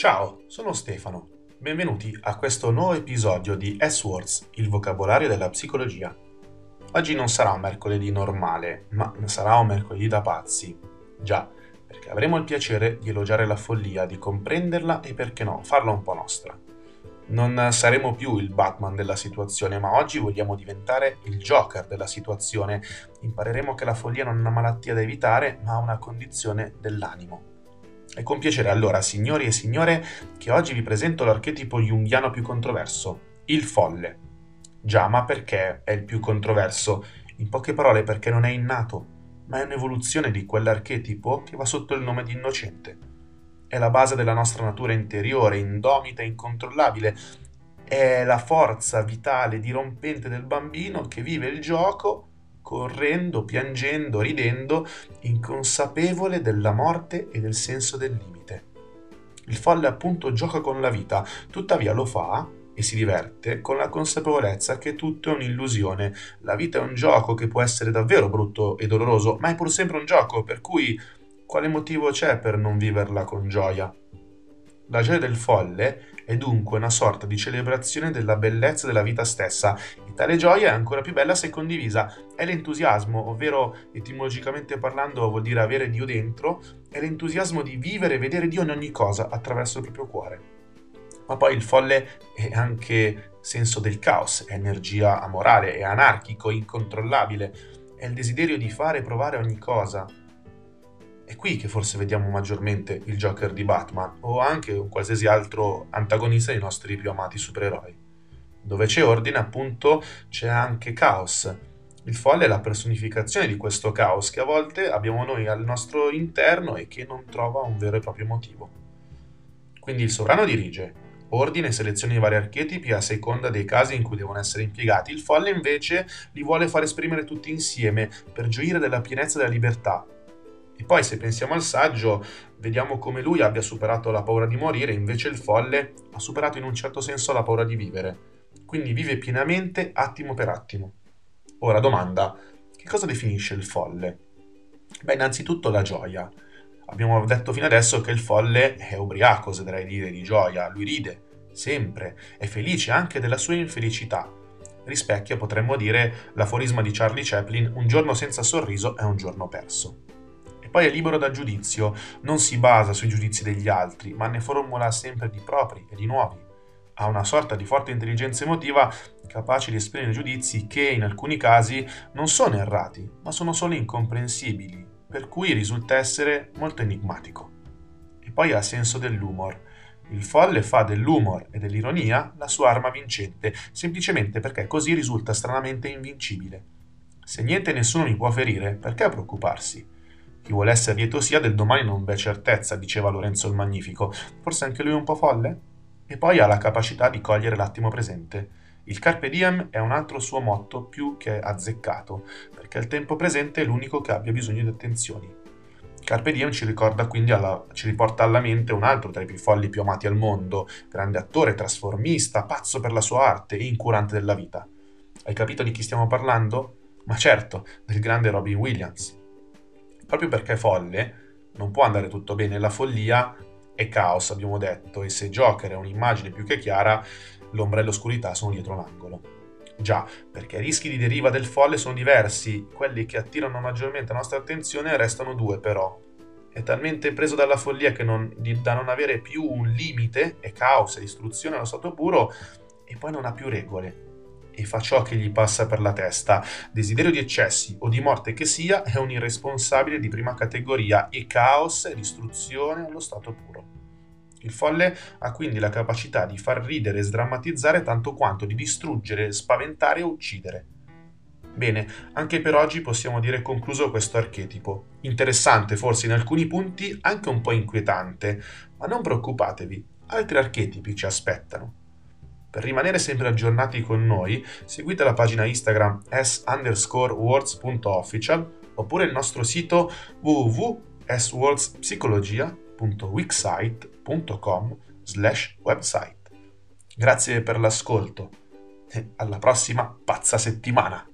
Ciao, sono Stefano. Benvenuti a questo nuovo episodio di S-Words, il vocabolario della psicologia. Oggi non sarà un mercoledì normale, ma sarà un mercoledì da pazzi. Già, perché avremo il piacere di elogiare la follia, di comprenderla e perché no, farla un po' nostra. Non saremo più il Batman della situazione, ma oggi vogliamo diventare il Joker della situazione. Impareremo che la follia non è una malattia da evitare, ma una condizione dell'animo. È con piacere allora, signori e signore, che oggi vi presento l'archetipo junghiano più controverso, il folle. Già, ma perché è il più controverso? In poche parole, perché non è innato, ma è un'evoluzione di quell'archetipo che va sotto il nome di innocente. È la base della nostra natura interiore, indomita e incontrollabile. È la forza vitale dirompente del bambino che vive il gioco correndo, piangendo, ridendo, inconsapevole della morte e del senso del limite. Il folle appunto gioca con la vita, tuttavia lo fa e si diverte con la consapevolezza che tutto è un'illusione. La vita è un gioco che può essere davvero brutto e doloroso, ma è pur sempre un gioco, per cui quale motivo c'è per non viverla con gioia? La gioia del folle è dunque una sorta di celebrazione della bellezza della vita stessa tale gioia è ancora più bella se condivisa. È l'entusiasmo, ovvero etimologicamente parlando vuol dire avere Dio dentro, è l'entusiasmo di vivere e vedere Dio in ogni cosa attraverso il proprio cuore. Ma poi il folle è anche senso del caos, è energia amorale, è anarchico, incontrollabile, è il desiderio di fare e provare ogni cosa, è qui che forse vediamo maggiormente il Joker di Batman o anche un qualsiasi altro antagonista dei nostri più amati supereroi. Dove c'è ordine, appunto, c'è anche caos. Il folle è la personificazione di questo caos che a volte abbiamo noi al nostro interno e che non trova un vero e proprio motivo. Quindi il sovrano dirige, ordina e seleziona i vari archetipi a seconda dei casi in cui devono essere impiegati. Il folle invece li vuole far esprimere tutti insieme per gioire della pienezza della libertà, e poi se pensiamo al saggio, vediamo come lui abbia superato la paura di morire, invece il folle ha superato in un certo senso la paura di vivere. Quindi vive pienamente attimo per attimo. Ora domanda, che cosa definisce il folle? Beh, innanzitutto la gioia. Abbiamo detto fino adesso che il folle è ubriaco, oserei dire, di gioia, lui ride, sempre, è felice anche della sua infelicità. Rispecchia, potremmo dire, l'aforisma di Charlie Chaplin, un giorno senza sorriso è un giorno perso poi è libero dal giudizio, non si basa sui giudizi degli altri, ma ne formula sempre di propri e di nuovi. Ha una sorta di forte intelligenza emotiva capace di esprimere giudizi che in alcuni casi non sono errati, ma sono solo incomprensibili, per cui risulta essere molto enigmatico. E poi ha senso dell'humor. Il folle fa dell'humor e dell'ironia la sua arma vincente, semplicemente perché così risulta stranamente invincibile. Se niente e nessuno mi può ferire, perché preoccuparsi? Chi vuole essere lieto sia del domani non v'è certezza, diceva Lorenzo il Magnifico. Forse anche lui è un po' folle? E poi ha la capacità di cogliere l'attimo presente. Il carpe diem è un altro suo motto più che azzeccato, perché il tempo presente è l'unico che abbia bisogno di attenzioni. Carpe diem ci ricorda quindi alla, ci riporta alla mente un altro tra i più folli più amati al mondo, grande attore, trasformista, pazzo per la sua arte e incurante della vita. Hai capito di chi stiamo parlando? Ma certo, del grande Robin Williams proprio perché è folle, non può andare tutto bene. La follia è caos, abbiamo detto, e se Joker è un'immagine più che chiara, l'ombra e l'oscurità sono dietro l'angolo. Già, perché i rischi di deriva del folle sono diversi, quelli che attirano maggiormente la nostra attenzione restano due però. È talmente preso dalla follia non, di, da non avere più un limite, è caos e distruzione allo stato puro, e poi non ha più regole e fa ciò che gli passa per la testa. Desiderio di eccessi o di morte che sia, è un irresponsabile di prima categoria e caos e distruzione allo stato puro. Il folle ha quindi la capacità di far ridere e sdrammatizzare tanto quanto di distruggere, spaventare o uccidere. Bene, anche per oggi possiamo dire concluso questo archetipo. Interessante, forse in alcuni punti anche un po' inquietante, ma non preoccupatevi, altri archetipi ci aspettano. Per rimanere sempre aggiornati con noi, seguite la pagina Instagram s words.official oppure il nostro sito www.swordspsicologia.wixsite.com slash website. Grazie per l'ascolto e alla prossima pazza settimana!